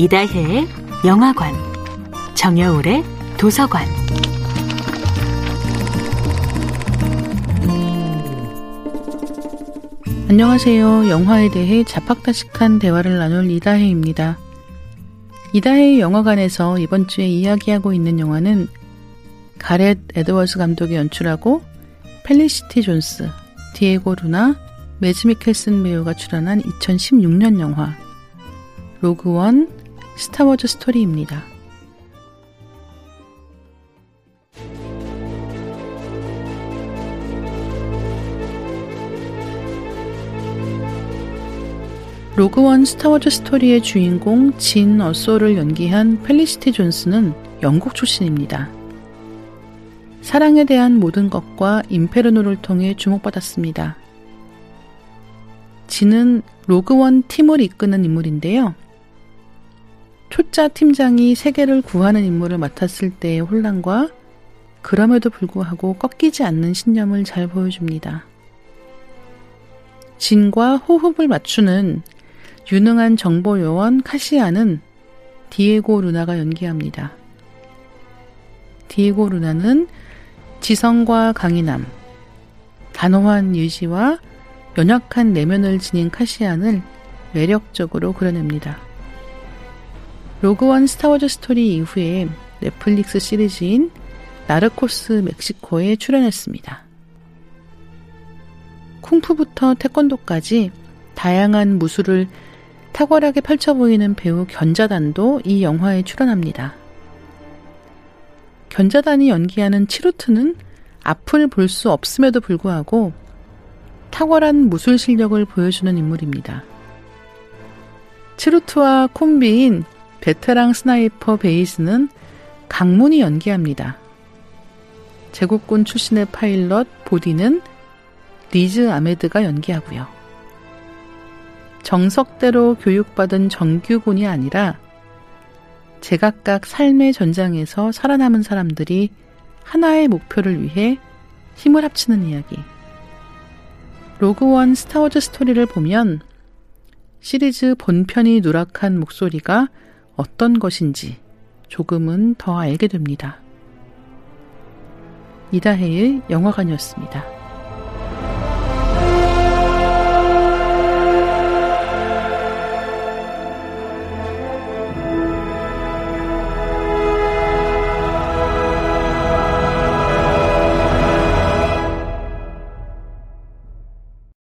이다혜의 영화관, 정여울의 도서관. 안녕하세요. 영화에 대해 잡학다식한 대화를 나눌 이다혜입니다. 이다혜의 영화관에서 이번 주에 이야기하고 있는 영화는 가렛 에드워즈 감독이 연출하고 펠리시티 존스, 디에고 루나, 매즈 미켈슨 배우가 출연한 2016년 영화 로그원 스타워즈 스토리입니다. 로그원 스타워즈 스토리의 주인공 진 어소를 연기한 펠리시티 존스는 영국 출신입니다. 사랑에 대한 모든 것과 인페르노를 통해 주목받았습니다. 진은 로그원 팀을 이끄는 인물인데요. 초짜 팀장이 세계를 구하는 임무를 맡았을 때의 혼란과 그럼에도 불구하고 꺾이지 않는 신념을 잘 보여줍니다. 진과 호흡을 맞추는 유능한 정보 요원 카시아는 디에고 루나가 연기합니다. 디에고 루나는 지성과 강인함, 단호한 의지와 연약한 내면을 지닌 카시안을 매력적으로 그려냅니다. 로그원 스타워즈 스토리 이후에 넷플릭스 시리즈인 나르코스 멕시코에 출연했습니다. 쿵푸부터 태권도까지 다양한 무술을 탁월하게 펼쳐 보이는 배우 견자단도 이 영화에 출연합니다. 견자단이 연기하는 치루트는 앞을 볼 수 없음에도 불구하고 탁월한 무술 실력을 보여주는 인물입니다. 치루트와 콤비인 베테랑 sniper 베이스는 강문이 연기합니다. 제국군 출신의 파일럿 보디는 리즈 아메드가 연기하고요. 정석대로 교육받은 정규군이 아니라 제각각 삶의 전장에서 살아남은 사람들이 하나의 목표를 위해 힘을 합치는 이야기. 로그원 스타워즈 스토리를 보면 시리즈 본편이 누락한 목소리가 어떤 것인지 조금은 더 알게 됩니다. 이다혜의 영화관이었습니다.